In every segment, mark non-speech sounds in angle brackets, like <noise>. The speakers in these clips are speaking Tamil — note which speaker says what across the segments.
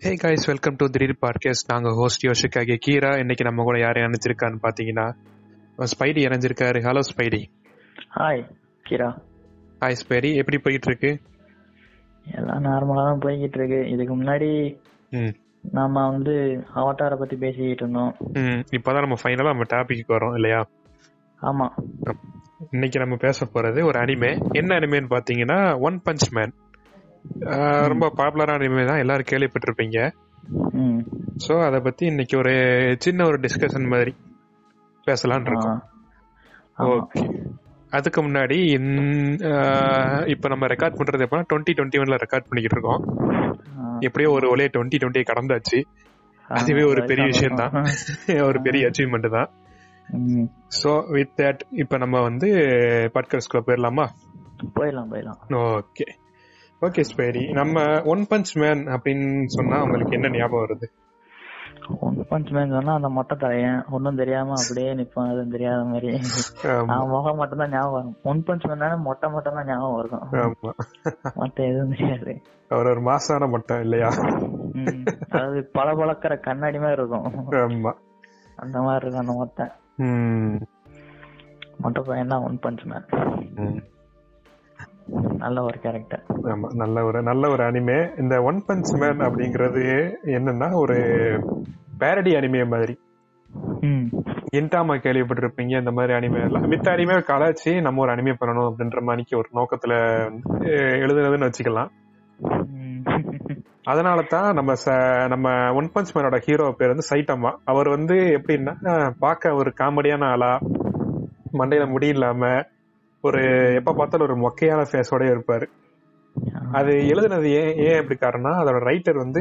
Speaker 1: ஹே கைஸ் வெல்கம் டு திடீர் பாட்காஸ்ட் நாங்கள் ஹோஸ்ட் யோஷிக்காக கீரா. இன்னைக்கு நம்ம கூட யாரையும் அணைச்சிருக்கான்னு பார்த்தீங்கன்னா Spidey இணைஞ்சிருக்காரு. Hello Spidey
Speaker 2: hi Kira.
Speaker 1: Hi Spidey எப்படி போயிட்டு இருக்கு
Speaker 2: எல்லாம் நார்மலா தான் போய்கிட்டு இருக்கு இதுக்கு முன்னாடி
Speaker 1: ம்.
Speaker 2: நாம வந்து அவட்டாரை பத்தி பேசிக்கிட்டு இருந்தோம்.
Speaker 1: ம் இப்போதான் நம்ம ஃபைனலாக நம்ம டாபிக் வரோம் இல்லையா?
Speaker 2: ஆமா.
Speaker 1: இன்னைக்கு நம்ம பேச போறது ஒரு அனிமே என்ன அனிமேன்னு பார்த்தீங்கன்னா ஒன் பஞ்ச் மேன் ரொம்ப பாப்புலரான அனிமே தான். எல்லாரும் கேள்விப்பட்டிருப்பீங்க. ஸோ அதை பத்தி இன்னைக்கு ஒரு சின்ன ஒரு டிஸ்கஷன் மாதிரி பேசலாம்னு
Speaker 2: ஆ.
Speaker 1: இருக்கோம். ஓகே அதுக்கு முன்னாடி இப்ப நம்ம ரெக்கார்ட் பண்றது எப்ப டுவெண்ட்டி டுவெண்ட்டி ஒன்ல ரெக்கார்ட் பண்ணிக்கிட்டு இருக்கோம். எப்படியோ ஒரு ஒரே டுவெண்ட்டி டுவெண்ட்டி கடந்தாச்சு. அதுவே ஒரு பெரிய விஷயம் தான். <laughs> ஒரு பெரிய அச்சீவ்மெண்ட் தான். ஸோ வித் தட் இப்ப நம்ம வந்து பாட்காஸ்ட்குள்ள போயிடலாமா?
Speaker 2: போயிடலாம் போயிடலாம்.
Speaker 1: ஓகே ஓகே ஸ்பைரி நம்ம ஒன் பஞ்ச் மேன் அப்படின்னு சொன்னா உங்களுக்கு என்ன ஞாபகம் வருது?
Speaker 2: ஒன் பஞ்ச் மேன் சொன்னா அந்த மொட்டை தலையன் ஒன்னும் தெரியாம அப்படியே நிப்பான் எதுவும் தெரியாத மாதிரி. அவன் முகம் மட்டும் தான் ஞாபகம் வரும். ஒன் பஞ்ச் மேன் மொட்டை மட்டும் தான் ஞாபகம்
Speaker 1: ஆமா.
Speaker 2: மத்த எதுவும் தெரியாது.
Speaker 1: அவர் ஒரு மாசான மட்டம் இல்லையா.
Speaker 2: அதாவது பல பழக்கிற கண்ணாடி மாதிரி இருக்கும். அந்த மாதிரி இருக்கும் அந்த மொட்டை. மொட்டை பையன் தான் ஒன் பஞ்ச் மேன். நல்ல ஒரு கேரக்டர்
Speaker 1: ஆமா நல்ல ஒரு நல்ல ஒரு அனிமே இந்த ஒன் பஞ்ச் மேன் அப்படிங்கிறது என்னன்னா ஒரு பேரடி அனிமே மாதிரி. இன்டாமா கேள்விப்பட்டிருப்பீங்க இந்த மாதிரி அனிமே எல்லாம். மித்த அனிமே கலாச்சி நம்ம ஒரு அனிமே பண்ணணும் அப்படின்ற மாதிரிக்கு ஒரு நோக்கத்துல எழுதுனதுன்னு வச்சுக்கலாம். அதனால தான் நம்ம நம்ம ஒன் பஞ்ச் மேனோட ஹீரோ பேர் வந்து சைட்டம்மா அவர் வந்து எப்படின்னா பார்க்க ஒரு காமெடியான ஆளா மண்டையில முடி இல்லாம ஒரு எப்ப பார்த்தாலும் ஒரு மொக்கையான ஃபேஸோட இருப்பாரு அது எழுதுனது ஏன் ஏன் அப்படி காரணம் அதோட ரைட்டர் வந்து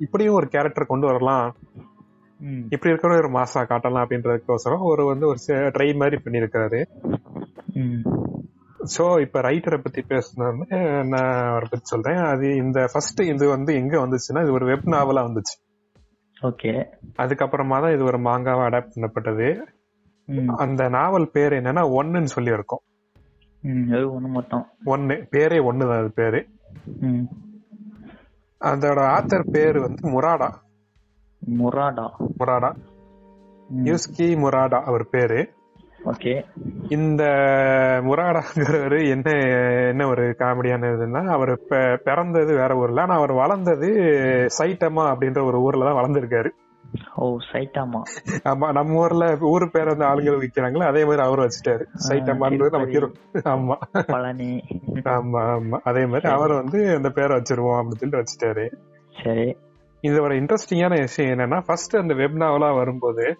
Speaker 1: இப்படியும் ஒரு கேரக்டர் கொண்டு வரலாம். இப்படி இருக்கிற ஒரு மாசா காட்டலாம் அப்படின்றதுக்கோசரம் ஒரு வந்து ஒரு ட்ரை மாதிரி பண்ணியிருக்காரு
Speaker 2: ம்.
Speaker 1: சோ இப்ப ரைட்டரை பத்தி பேசணும்னு நான் அவரை பத்தி சொல்றேன் அது இந்த ஃபர்ஸ்ட் இது வந்து எங்க வந்துச்சுன்னா இது ஒரு வெப் நாவலா வந்துச்சு
Speaker 2: ஓகே
Speaker 1: அதுக்கப்புறமா தான் இது ஒரு மாங்காவா அடாப்ட் பண்ணப்பட்டது. அந்த நாவல் பேர் என்னன்னா ஒன்னுன்னு சொல்லி இருக்கும்.
Speaker 2: அது ஒண்ணு மட்டும்
Speaker 1: ஒன்னு பேரே ஒண்ணுதான் அது பேரு.
Speaker 2: ம்.
Speaker 1: அதோட ஆத்தர் பேரு வந்து முராடா.
Speaker 2: முராடா.
Speaker 1: முராடா. யூஸ்கி முராடா அவர் பேரு.
Speaker 2: ஓகே.
Speaker 1: இந்த முராடாங்கிறவரு என்ன என்ன ஒரு காமெடியான இதுன்னா அவர் பிறந்தது வேற ஊர்ல ஆனா அவர் வளர்ந்தது சைட்டமா அப்படின்ற ஒரு ஊர்ல தான் வளர்ந்திருக்காரு.
Speaker 2: ஓ சைட்டாமா
Speaker 1: ஆமா நம்ம ஊர்ல ஊரு பேர் வந்து ஆளுங்க விக்கிறாங்களோ அதே மாதிரி அவரும் வச்சுட்டாரு. சைட்டமான்றது நம்ம ஹீரோ ஆமா.
Speaker 2: பழனி.
Speaker 1: ஆமா ஆமா. அதே மாதிரி அவர் வந்து அந்த பேரை வச்சிருவோம் அப்படின்னு சொல்லிட்டு வச்சுட்டாரு.
Speaker 2: சரி.
Speaker 1: இதோட இன்ட்ரெஸ்டிங்கான விஷயம் என்னன்னா ஃபர்ஸ்ட் அந்த வெப் நாவலா வரும்போது.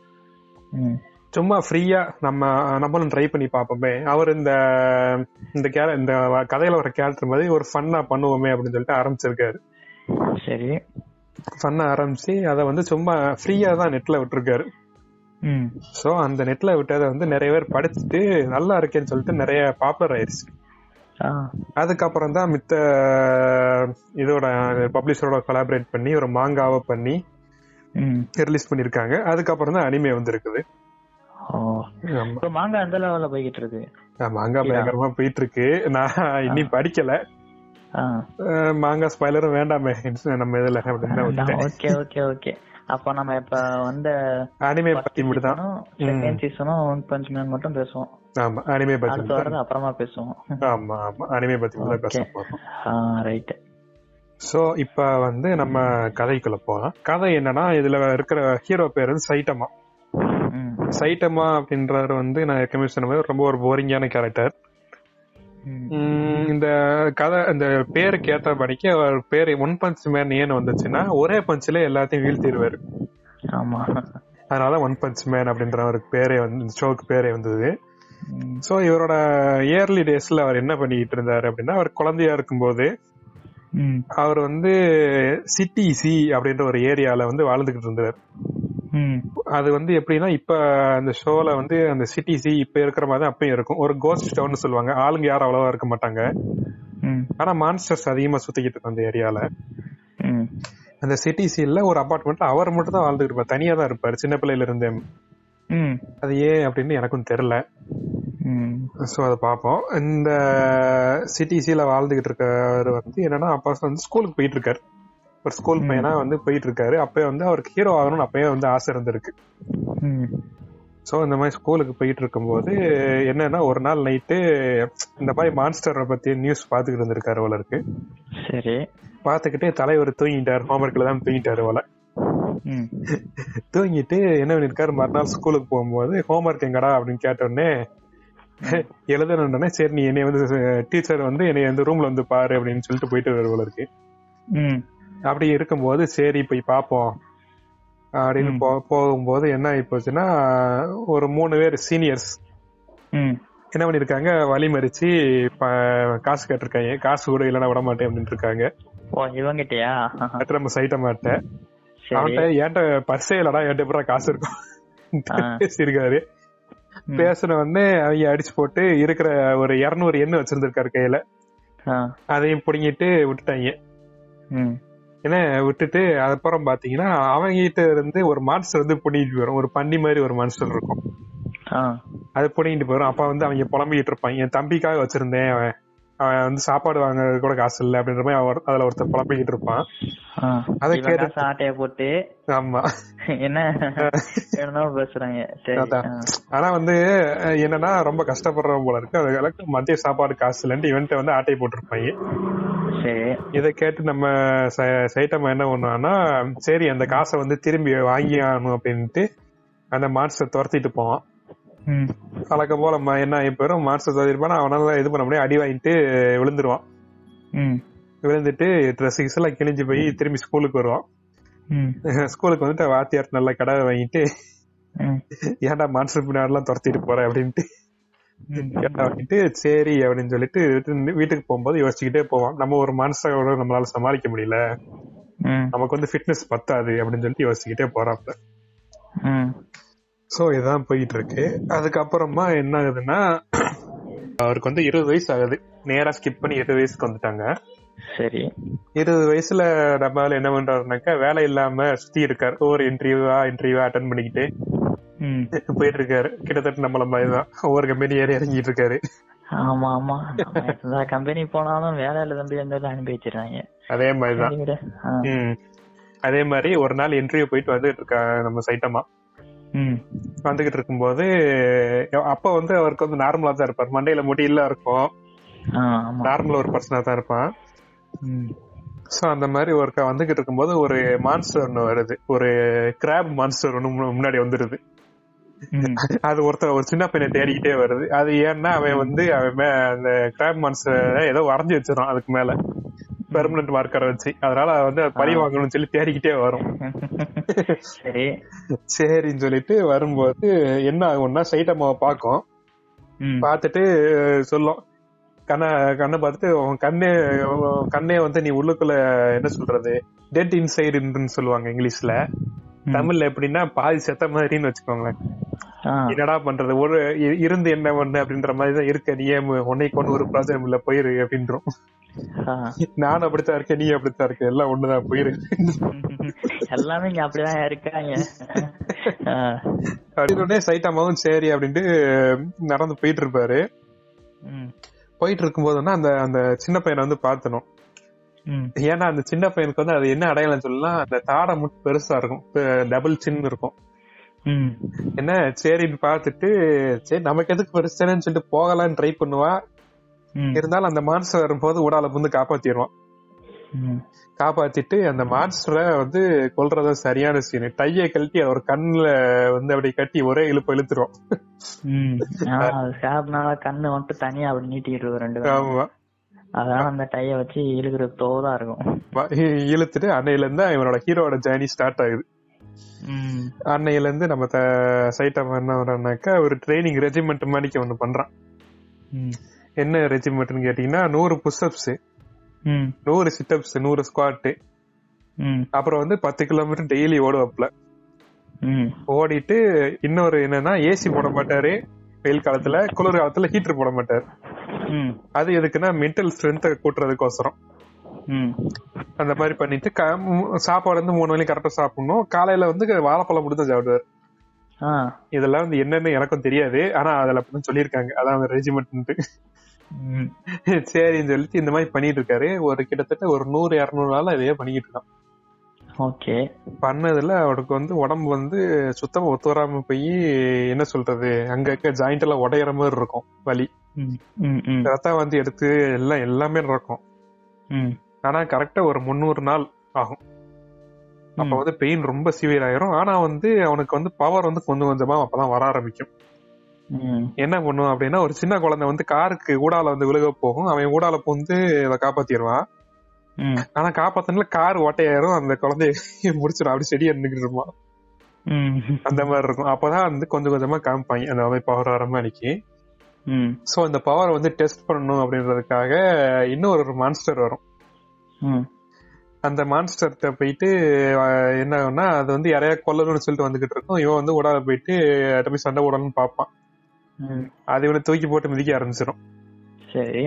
Speaker 1: சும்மா ஃப்ரீயா நம்ம நம்மளும் ட்ரை பண்ணி பார்ப்போமே. அவர் இந்த இந்த கே- இந்த கதையில வர கேரக்டர் மாதிரி ஒரு ஃபன்னா பண்ணுவோமே அப்படின்னு சொல்லிட்டு ஆரம்பிச்சிருக்காரு.
Speaker 2: சரி.
Speaker 1: ஃபன்னா ஆரம்பிச்சு அதை வந்து சும்மா ஃப்ரீயா தான் நெட்ல விட்டுருக்காரு. சோ அந்த நெட்ல விட்டதை வந்து நிறைய பேர் படிச்சுட்டு நல்லா இருக்கேன்னு சொல்லிட்டு நிறைய பாப்புலர் ஆயிருச்சு.
Speaker 2: ஆ.
Speaker 1: அதுக்கப்புறம் தான் மித்த இதோட பப்ளிஷரோட கொலாபரேட் பண்ணி ஒரு மாங்காவை பண்ணி. ரிலீஸ் பண்ணிருக்காங்க அதுக்கப்புறம் தான் அனிமே வந்திருக்குது.
Speaker 2: மாங்காய் எந்த லெவல்ல போய்கிட்டு இருக்கு?
Speaker 1: மாங்கா பயங்கரமா போயிட்டு இருக்கு. நான் இன்னும் படிக்கல. மாங்கா ஸ்பாய்லரும் வேண்டாமே. நம்ம இதுல
Speaker 2: ஓகே ஓகே ஓகே. அப்ப நம்ம இப்ப வந்த
Speaker 1: அனிமே பத்தி மட்டும்
Speaker 2: செகண்ட் சீசனும் ஒன் பஞ்ச் மேன் மட்டும் பேசுவோம்.
Speaker 1: ஆமா அனிமே பத்தி
Speaker 2: அடுத்து அப்புறமா பேசுவோம்.
Speaker 1: ஆமா ஆமா. அனிமே பத்தி மட்டும் பேச
Speaker 2: Okay.
Speaker 1: போறோம்.
Speaker 2: ஆ ரைட்
Speaker 1: சோ இப்ப வந்து நம்ம கதைக்குள்ள போலாம். கதை என்னன்னா இதுல இருக்கிற ஹீரோ பேர் வந்து சைட்டமா சைட்டமா அப்படின்றவர் வந்து நான் ஏற்கனவே சொன்ன மாதிரி ரொம்ப ஒரு போரிங்கான கேரக்டர். இந்த கதை இந்த பேருக்கு ஏற்றபடிக்கு அவர் பேர் ஒன் பஞ்ச் மேன் ஏன்னு வந்துச்சுன்னா ஒரே பஞ்சில எல்லாத்தையும் வீழ்த்திடுவாரு
Speaker 2: ஆமா
Speaker 1: அதனால ஒன் பஞ்ச் மேன் அப்படின்ற ஒரு பேரே வந்து ஷோக்கு பேரே வந்தது. சோ இவரோட இயர்லி டேஸ்ல அவர் என்ன பண்ணிட்டு இருந்தாரு அப்படின்னா அவர் குழந்தையா இருக்கும்போது. அவர் வந்து சிட்டி சி அப்படின்ற ஒரு ஏரியால வந்து வாழ்ந்துகிட்டு இருந்தார். அது வந்து எப்படின்னா இப்ப அந்த ஷோல வந்து அந்த சிட்டி சி இப்ப இருக்கிற மாதிரி தான் அப்பயும் இருக்கும். ஒரு கோஸ்ட் டவுன் சொல்லுவாங்க. ஆளுங்க யாரும் அவ்வளவா இருக்க மாட்டாங்க. ஆனா மான்ஸ்டர்ஸ் அதிகமா சுத்திக்கிட்டு இருக்கும் அந்த ஏரியால. அந்த சிட்டி சீல்ல ஒரு அபார்ட்மெண்ட்ல அவர் மட்டும் தான் வாழ்ந்துட்டு இருப்பார். தனியா தான் இருப்பாரு. சின்ன பிள்ளையில இருந்தே. அது ஏன் அப்படின்னு எனக்கும் தெரியல. ஸோ அதை பார்ப்போம். இந்த சிட்டிசியில் வாழ்ந்துகிட்டு இருக்கவர் வந்து என்னன்னா அப்பா வந்து ஸ்கூலுக்கு போயிட்டு இருக்காரு. ஒரு ஸ்கூல். பையனா வந்து போயிட்டு இருக்காரு அப்பயே வந்து அவருக்கு ஹீரோ ஆகணும்னு அப்பயே வந்து ஆசை இருந்திருக்கு.
Speaker 2: ம்.
Speaker 1: சோ இந்த மாதிரி ஸ்கூலுக்கு போயிட்டு இருக்கும்போது என்னன்னா ஒரு நாள் நைட்டு இந்த மாதிரி மான்ஸ்டரை பத்தி நியூஸ் பாத்துக்கிட்டு இருந்திருக்காரு போல இருக்கு.
Speaker 2: சரி.
Speaker 1: பாத்துக்கிட்டே தலைவர் தூங்கிட்டாரு. ஹோம்ஒர்க்ல தான் தூங்கிட்டாரு போல.
Speaker 2: ம்.
Speaker 1: தூங்கிட்டு என்ன பண்ணிருக்காரு? மறுநாள் ஸ்கூலுக்கு போகும்போது ஹோம்ஒர்க் எங்கடா? அப்படின்னு கேட்ட உடனே எழுதணுன்னே சரி நீ என்னை வந்து டீச்சர் வந்து என்னை வந்து ரூம்ல வந்து பாரு அப்படின்னு சொல்லிட்டு போயிட்டு வருவாரு போல இருக்கு.
Speaker 2: ம்.
Speaker 1: அப்படி இருக்கும்போது சரி போய் பாப்போம் அப்படின்னு. போ- போகும்போது என்ன ஆகி போச்சுன்னா ஒரு மூணு பேர் சீனியர்ஸ் என்ன பண்ணிருக்காங்க வழி மறிச்சு ப- காசு கேட்டிருக்காங்க. காசு கூட இல்லைன்னா விட மாட்டேன் அப்படின்னு இருக்காங்க.
Speaker 2: இவங்கிட்டயா
Speaker 1: கட்டு நம்ம சைட்ட மாட்டேன் அவன்கிட்ட ஏன்ட்ட பர்ஸே இல்லடா என்கிட்ட எப்பறம் காசு இருக்கும். பேசியிருக்காரு. பேசின உடனே அவங்க அடிச்சு போட்டு இருக்கிற ஒரு இருநூறு எண்ணு வச்சிருந்திருக்காரு கையில. அதையும் புடுங்கிட்டு விட்டுட்டாங்க. என்ன விட்டுட்டு அதுக்கப்புறம் பாத்தீங்கன்னா அவங்க கிட்ட இருந்து ஒரு மான்ஸ்டர் வந்து புடிங்கிட்டு வரும் ஒரு பன்னி மாதிரி ஒரு மான்ஸ்டர் இருக்கும்.
Speaker 2: ஆ.
Speaker 1: அது புடிங்கிட்டு போயிடும் அப்ப வந்து அவங்க புலம்பிக்கிட்டு இருப்பாங்க. என் தம்பிக்காக வச்சிருந்தேன் அவன். அவன் வந்து சாப்பாடு வாங்க கூட காசு இல்ல அப்படின்ற மாதிரி அவர் அதுல ஒருத்தர் புலம்பிக்கிட்டு இருப்பான். அதை கேட்டு-
Speaker 2: ஆட்டைய போட்டு
Speaker 1: ஆமா.
Speaker 2: என்ன? பேசுறாங்க.
Speaker 1: ஆனா வந்து என்னன்னா ரொம்ப கஷ்டப்படுறவங்க போல இருக்கு. அதுக்கு மதிய சாப்பாடு காசு இல்லன்ட்டு இவன்ட்ட வந்து ஆட்டை போட்டிருப்பாங்க.
Speaker 2: சரி.
Speaker 1: இதை கேட்டு நம்ம சைட்டம்மா என்ன பண்ணுவான்னா சரி அந்த காசை வந்து திரும்பி வாங்கி ஆகணும் அப்படின்ட்டு அந்த மான்ஸ்டர் துரத்திட்டு போவான்.
Speaker 2: ம்.
Speaker 1: வழக்கம் போல என்ன ஆகி போயிடும் மான்ஸ்டர் துரத்திட்டு அவனால இது பண்ண முடியாது அடி வாங்கிட்டு விழுந்துருவான். விழுந்துட்டு ட்ரெஸ் கிஸ் எல்லாம் கிழிஞ்சு போய் திரும்பி ஸ்கூலுக்கு வருவான். ஸ்கூலுக்கு வந்துட்டு வாத்தியார் நல்ல கடை வாங்கிட்டு ஏன்டா மான்ஸ்டர் பின்னாடிலாம் துரத்திட்டு போற? அப்படின்ட்டு. கேட்டா வாங்கிட்டு சரி அப்படின்னு சொல்லிட்டு வீட்டு- வீட்டுக்கு போகும்போது யோசிச்சுக்கிட்டே போவான். நம்ம ஒரு மான்ஸ்டரோட நம்மளால சமாளிக்க முடியல. நமக்கு வந்து ஃபிட்னஸ் பத்தாது அப்படின்னு சொல்லிட்டு யோசிச்சுக்கிட்டே போறாப்ல. சோ இதான் போயிட்டு இருக்கு அதுக்கப்புறமா என்ன ஆகுதுன்னா அவருக்கு வந்து இருபது வயசு ஆகுது. நேரா ஸ்கிப் பண்ணி இருபது வயசுக்கு வந்துட்டாங்க.
Speaker 2: சரி.
Speaker 1: இருபது வயசுல நம்மளால என்ன பண்றாருனாக்கா வேலை இல்லாம சுத்தி இருக்காரு. ஒவ்வொரு இன்டர்வியூவா இன்டர்வியூவா அட்டன் பண்ணிக்கிட்டு போயிட்டு இருக்காரு கிட்டத்தட்ட நம்மள மாதிரிதான். ஒவ்வொரு கம்பெனி ஏறி இறங்கிட்டு இருக்காரு
Speaker 2: ஆமா. ஆமா கம்பெனி போனாலும் வேலையில தம்பி இருந்தாலும் அனுப்பி வச்சிருக்காங்க
Speaker 1: அதே மாதிரிதான். அதே மாதிரி ஒரு நாள் இன்டர்வியூ போயிட்டு வந்துட்டு இருக்கா நம்ம சைட்டமா வந்துகிட்டு இருக்கும்போது அப்ப வந்து அவருக்கு வந்து நார்மலா தான் இருப்பார். மண்டையில முடியெல்லாம் இருக்கும். நார்மல் ஒரு பர்சனா தான் இருப்பான். சோ அந்த மாதிரி ஒருக்கா வந்துகிட்டு இருக்கும்போது ஒரு மான்ஸ்டர் ஒண்ணு வருது. ஒரு கிராப் மான்ஸ்டர் மு- முன்னாடி வந்துருது.
Speaker 2: ம்.
Speaker 1: அது ஒருத்தர் ஒரு சின்ன பையனை தேடிக்கிட்டே வருது. அது ஏன்னா அவன் வந்து அவன் அந்த கிராப் மான்ஸ்டர் ஏதோ வரைஞ்சி வச்சிடறான் அதுக்கு மேல. பெர்மனன்ட் மார்க்கரை வச்சு. அதனால வந்து பழி வாங்கணும்னு சொல்லி தேடிக்கிட்டே வரும்.
Speaker 2: சரி.
Speaker 1: சரின்னு சொல்லிட்டு வரும்போது என்ன ஆகும்னா சைட்டம்மாவை பார்க்கும்.
Speaker 2: ம்.
Speaker 1: பார்த்துட்டு சொல்லும். கண்ணை கண்ணை பார்த்துட்டு உன் கண்ணே கண்ணே வந்து நீ உள்ளுக்குள்ள என்ன சொல்றது? டெட் இன்சைடுன்னு சொல்லுவாங்க இங்கிலீஷ்ல. தமிழ்ல எப்படின்னா பாதி செத்த மாதிரின்னு வச்சுக்கோங்களேன். என்னடா பண்றது? ஒரு இருந்து என்ன பண்ணு அப்படின்ற மாதிரி தான் இருக்க. நீ ஏன் உன்னை கொண்டு ஒரு பிரச்சனை இல்ல? போயிரு அப்படின்றோம். நானும் அப்படித்தான் இருக்கேன் நீ அப்படித்தான் இருக்க. எல்லாம் ஒண்ணுதான் போயிரு.
Speaker 2: எல்லாமே இங்க அப்படிதான் இருக்காங்க.
Speaker 1: அப்படின்னு சைட்டாமாவும் சரி அப்படின்ட்டு நடந்து போயிட்டு இருப்பாரு. போயிட்டு இருக்கும்போதுன்னா அந்த அந்த சின்ன பையனை வந்து பார்த்தனும்
Speaker 2: ம்.
Speaker 1: ஏன்னா அந்த சின்ன பையனுக்கு வந்து அது என்ன அடையாளம் சொல்லலாம் அந்த தாடை மட்டும் பெருசா இருக்கும். டபுள் சின் இருக்கும். என்ன சரின்னு பார்த்துட்டு சரி நமக்கு எதுக்கு பெருசுன்னு சொல்லிட்டு போகலான்னு ட்ரை பண்ணுவா. இருந்தாலும் அந்த மான்ஸ்டர் வரும்போது உடால வந்து காப்பாத்திடுவான். காப்பாத்திட்டு அந்த மான்ஸ்டரை வந்து கொல்றத சரியான சீன் டையை கழட்டி அதை ஒரு கண்ணுல வந்து அப்படி கட்டி ஒரே இழுப்பு இழுத்துரும் <laughs>
Speaker 2: கண்ணு வந்துட்டு தனியா அப்படி நீட்டிட்டு
Speaker 1: ஆமா.
Speaker 2: அதனால அந்த டைய வச்சு இழுக்கிற தோதா இருக்கும்
Speaker 1: இழுத்துட்டு அன்னையில இருந்து இவனோட ஹீரோட ஜேர்னி ஸ்டார்ட் ஆகுது. அன்னையில இருந்து நம்ம சைட்டம் என்ன வர்றானாக்கா ஒரு ட்ரைனிங் ரெஜிமெண்ட் மாதிரிக்கு ஒண்ணு பண்றான். என்ன ரெஜிமெண்ட்னு கேட்டீங்கன்னா நூறு புஷ்அப்ஸ். நூறு சிட்டப்ஸ் நூறு ஸ்குவாட்
Speaker 2: ம்.
Speaker 1: அப்புறம் வந்து பத்து கிலோமீட்டர் டெய்லி ஓடுவாப்ல. ஓடிட்டு இன்னொரு என்னன்னா ஏசி போட மாட்டாரு வெயில் காலத்துல குளிர் காலத்துல ஹீட்டர் போட மாட்டாரு. அது எதுக்குன்னா மென்டல் ஸ்ட்ரென்த்தை கூட்டுறதுக்கோசரம். அந்த மாதிரி பண்ணிட்டு சாப்பாடு வந்து மூணு வேளையும் கரெக்டா சாப்பிடணும். காலையில வந்து வாழைப்பழம் தான் சாப்பிடுவார். இதெல்லாம் வந்து என்னன்னு எனக்கும் தெரியாது. ஆனா அதுல அப்படின்னு சொல்லியிருக்காங்க. அதான் ரெஜிமெண்ட். சரின்னு சொல்லிட்டு இந்த மாதிரி பண்ணிட்டு இருக்காரு ஒரு கிட்டத்தட்ட ஒரு நூறு இருநூறு நாள் இதையே பண்ணிக்கிட்டு இருக்கான்
Speaker 2: ஓகே.
Speaker 1: பண்ணதுல அவருக்கு வந்து உடம்பு வந்து சுத்தமா ஒத்து வராம போய் என்ன சொல்றது அங்க இருக்க ஜாயிண்ட் எல்லாம் உடையற மாதிரி இருக்கும் வலி.
Speaker 2: ம் ம் ம்.
Speaker 1: ரத்தம் வந்து எடுத்து எல்லாம் எல்லாமே நடக்கும். ஆனா கரெக்டா ஒரு முந்நூறு நாள் ஆகும். அப்ப வந்து பெயின் ரொம்ப சிவியர் ஆயிரும். ஆனா வந்து அவனுக்கு வந்து பவர் வந்து கொஞ்சம் கொஞ்சமா அப்பதான் வர ஆரம்பிக்கும். என்ன பண்ணுவான் அப்படின்னா ஒரு சின்ன குழந்தை வந்து காருக்கு ஊடால வந்து விழுக போகும். அவன் ஊடால வந்து அதை காப்பாத்திடுவான். ஆனா காப்பாத்தனால கார் ஓட்டையாயிரும் அந்த குழந்தைய <laughs> முடிச்சிடும். அப்படி செடியா நின்றுட்டு இருப்பான். அந்த மாதிரி இருக்கும். அப்பதான் வந்து கொஞ்சம் கொஞ்சமா காமிப்பாங்க. அந்த மாதிரி பவர் வர மாதிரிக்கு சோ இந்த பவர் வந்து டெஸ்ட் பண்ணணும் அப்படின்றதுக்காக இன்னொரு ஒரு மான்ஸ்டர் வரும் அந்த மான்ஸ்டர்கிட்ட போயிட்டு என்ன ஆகும்னா அது வந்து யாரையா கொல்லணும்னு சொல்லிட்டு வந்துகிட்டு இருக்கும். இவன் வந்து உடால போயிட்டு போய் சண்டை போடணும்னு பார்ப்பான். அது இவனை தூக்கி போட்டு மிதிக்க ஆரம்பிச்சிடும்
Speaker 2: சரி.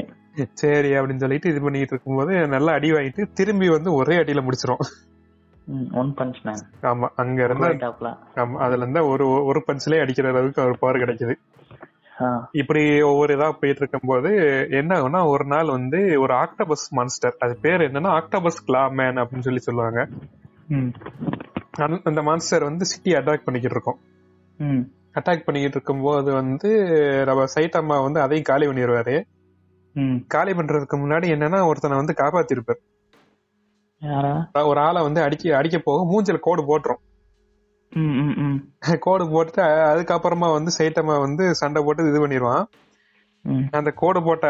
Speaker 1: சரி அப்படின்னு சொல்லிட்டு இது பண்ணிட்டு இருக்கும்போது நல்லா அடி வாங்கிட்டு திரும்பி வந்து ஒரே அடியில முடிச்சிரும்.
Speaker 2: ம் ஒன் பஞ்ச் மேன்
Speaker 1: ஆமா அங்க இருந்தா ஆமா அதுல இருந்தா ஒரு ஒரு பஞ்சிலே அடிக்கிற அளவுக்கு அவர் பவர் கிடைக்குது. இப்படி ஒவ்வொரு இதா போயிட்டு இருக்கும்போது என்ன ஆகும்னா ஒரு நாள் வந்து ஒரு ஆக்டோபஸ் மான்ஸ்டர் அது பேர் என்னன்னா ஆக்டோபஸ் கிளா மேன் அப்படின்னு சொல்லி சொல்லுவாங்க. அந்த- மான்ஸ்டர் வந்து சிட்டி அட்டாக் பண்ணிக்கிட்டு இருக்கும். அட்டாக் பண்ணிக்கிட்டு இருக்கும்போது வந்து நம்ம சைட்டம்மா வந்து அதையும் காலி பண்ணிடுவாரு காலி பண்றதுக்கு முன்னாடி என்னன்னா ஒருத்தனை வந்து காப்பாத்திருப்பார். ஒரு ஆளை வந்து அடிக்க அடிக்க போக மூஞ்சில கோடு போட்டுரும். <laughs> கோடு போட்டுட்டு அ- அதுக்கப்புறமா வந்து சைட்டம்மா வந்து சண்டை போட்டு இது பண்ணிடுவான் அந்த கோடு போட்ட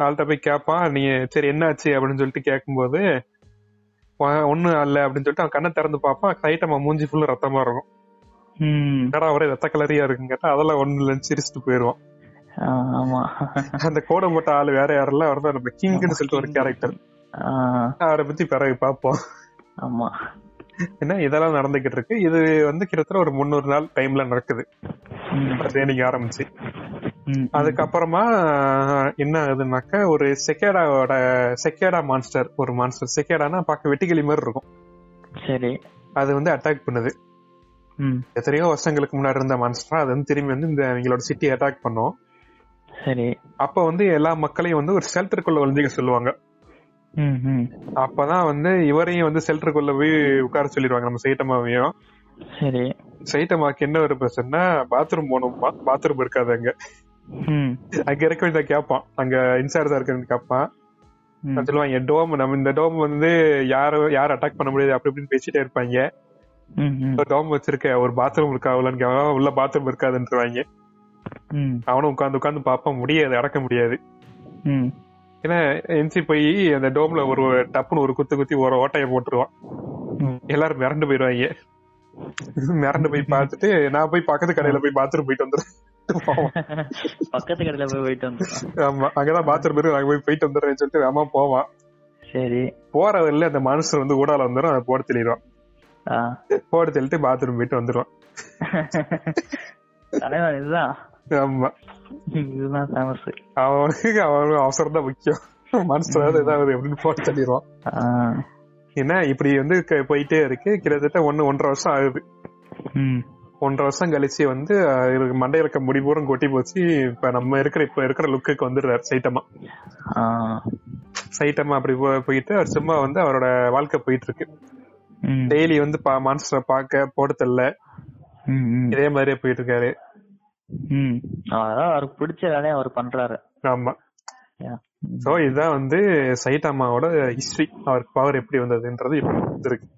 Speaker 1: ஆள்கிட்ட போய் கேட்பான் நீ சரி என்னாச்சு அப்படின்னு சொல்லிட்டு கேட்கும்போது "ஒ- ஒண்ணும் அல்ல அப்படின்னு சொல்லிட்டு அவன் கண்ணை திறந்து பார்ப்பான். சைட்டம்மா மூஞ்சி ஃபுல்லு ரத்தமா இருக்கும். என்னடா ஒரே ரத்த கலரியா இருக்குன்னு கேட்டா அதெல்லாம் ஒண்ணு இல்லைன்னு சிரிச்சுட்டு போயிருவான்.
Speaker 2: ஆ, ஆமா. <laughs>
Speaker 1: அந்த கோடை போட்ட ஆள் வேற யாரெல்லாம் அவர் தான் நம்ம கிங்னு சொல்லிட்டு ஒரு கேரக்டர் அவரை பத்தி பிறகு பார்ப்போம்.
Speaker 2: ஆமா.
Speaker 1: ஏன்னா இதெல்லாம் நடந்துகிட்டு இருக்கு? இது வந்து கிட்டத்தட்ட ஒரு முந்நூறு நாள் டைம்ல நடக்குது. ட்ரைனிங் ஆரம்பிச்சு. அதுக்கப்புறமா என்ன ஆகுதுனாக்கா ஒரு செக்கேடாவோட செக்கேடா மான்ஸ்டர் ஒரு மான்ஸ்டர் செக்கேடானா பார்க்க வெட்டிக்கிளி மாதிரி இருக்கும்.
Speaker 2: சரி.
Speaker 1: அது வந்து அட்டாக் பண்ணுது. எத்தனையோ வருஷங்களுக்கு முன்னாடி இருந்த மான்ஸ்டர் அது வந்து திரும்பி வந்து இந்த இவங்களோட சிட்டி அட்டாக் பண்ணும்.
Speaker 2: சரி.
Speaker 1: அப்ப வந்து எல்லா மக்களையும் வந்து ஒரு ஷெல்டருக்குள்ள ஒளிஞ்சிக்க சொல்லுவாங்க. அப்பதான் வந்து இவரையும் வந்து ஷெல்டருக்குள்ள போய் உட்கார சொல்லிடுவாங்க நம்ம சைட்டமாவையும்
Speaker 2: சரி.
Speaker 1: சைட்டமாக்கு என்ன ஒரு பிரச்சனைனா பாத்ரூம் போகணும்பா பாத்ரூம் இருக்காது அங்க. அங்க இருக்க வேண்டிய கேட்பான் அங்க இன்சார்ஜா இருக்க கேட்பான் நான் சொல்லுவாங்க டோம் நம்ம இந்த டோம் வந்து யாரும் யாரும் அட்டாக் பண்ண முடியாது அப்படி இப்படின்னு பேசிட்டே இருப்பாங்க. டோம் வச்சிருக்க ஒரு பாத்ரூம் இருக்கா அவ்வளோன்னு உள்ள பாத்ரூம் இருக்காதுன்றவாங்க. அவனும் உட்காந்து உட்காந்து பார்ப்பான் முடியாது அடக்க முடியாது. ஏன்னா என்சி போய் அந்த டோம்ல ஒரு டப்புன்னு ஒரு குத்து குத்தி ஒரு ஓட்டைய போட்டுருவான். எல்லாரும் மிரண்டு போயிடுவாங்க. மிரண்டு போய் பார்த்துட்டு நான் போய் பக்கத்து கடையில போய் பாத்ரூம் போயிட்டு வந்துடுறேன்.
Speaker 2: பக்கத்து கடையில போய் போயிட்டு வந்துடும்
Speaker 1: ஆமா அங்கதான் பாத்ரூம் இருக்கு அங்க போய் போயிட்டு வந்துடுறேன்னு சொல்லிட்டு அம்மா போவான்.
Speaker 2: சரி.
Speaker 1: போற வழியில அந்த மனுஷன் வந்து ஊடால வந்துடும் அதை போட தெளிவான் போட தெளிட்டு பாத்ரூம் போயிட்டு வந்துருவான்.
Speaker 2: தலைவன் இதுதான்.
Speaker 1: ஆமா.
Speaker 2: இதுதான் ஃபேமஸ்
Speaker 1: அவனுக்கு அவனுக்கு அவசரம் தான் முக்கியம். மனுஷன் ஏதாவது எப்படின்னு போட சொல்லிடுவான் ஏன்னா இப்படி வந்து போயிட்டே இருக்கு. கிட்டத்தட்ட ஒன்னு ஒன்றரை வருஷம் ஆகுது. ஒன்றரை வருஷம் கழிச்சு வந்து மண்டையில இருக்க முடி பூரம் கொட்டி போச்சு. இப்ப நம்ம இருக்கிற இப்ப இருக்கிற லுக்குக்கு வந்துடுறாரு சைட்டமா சைட்டமா அப்படி போயிட்டு அவர் சும்மா வந்து அவரோட வாழ்க்கை போயிட்டு இருக்கு டெய்லி வந்து மான்ஸ்டரை பார்க்க
Speaker 2: ம் ம்.
Speaker 1: இதே மாதிரியே போயிட்டு இருக்காரு
Speaker 2: ம். அதான் அவருக்கு பிடிச்ச வேலையை அவர் பண்றாரு.
Speaker 1: ஆமா.
Speaker 2: Yeah.
Speaker 1: சோ இதுதான் வந்து சைட்டாமாவோட ஹிஸ்டரி அவருக்கு பவர் எப்படி வந்ததுன்றது இப்ப இருக்கு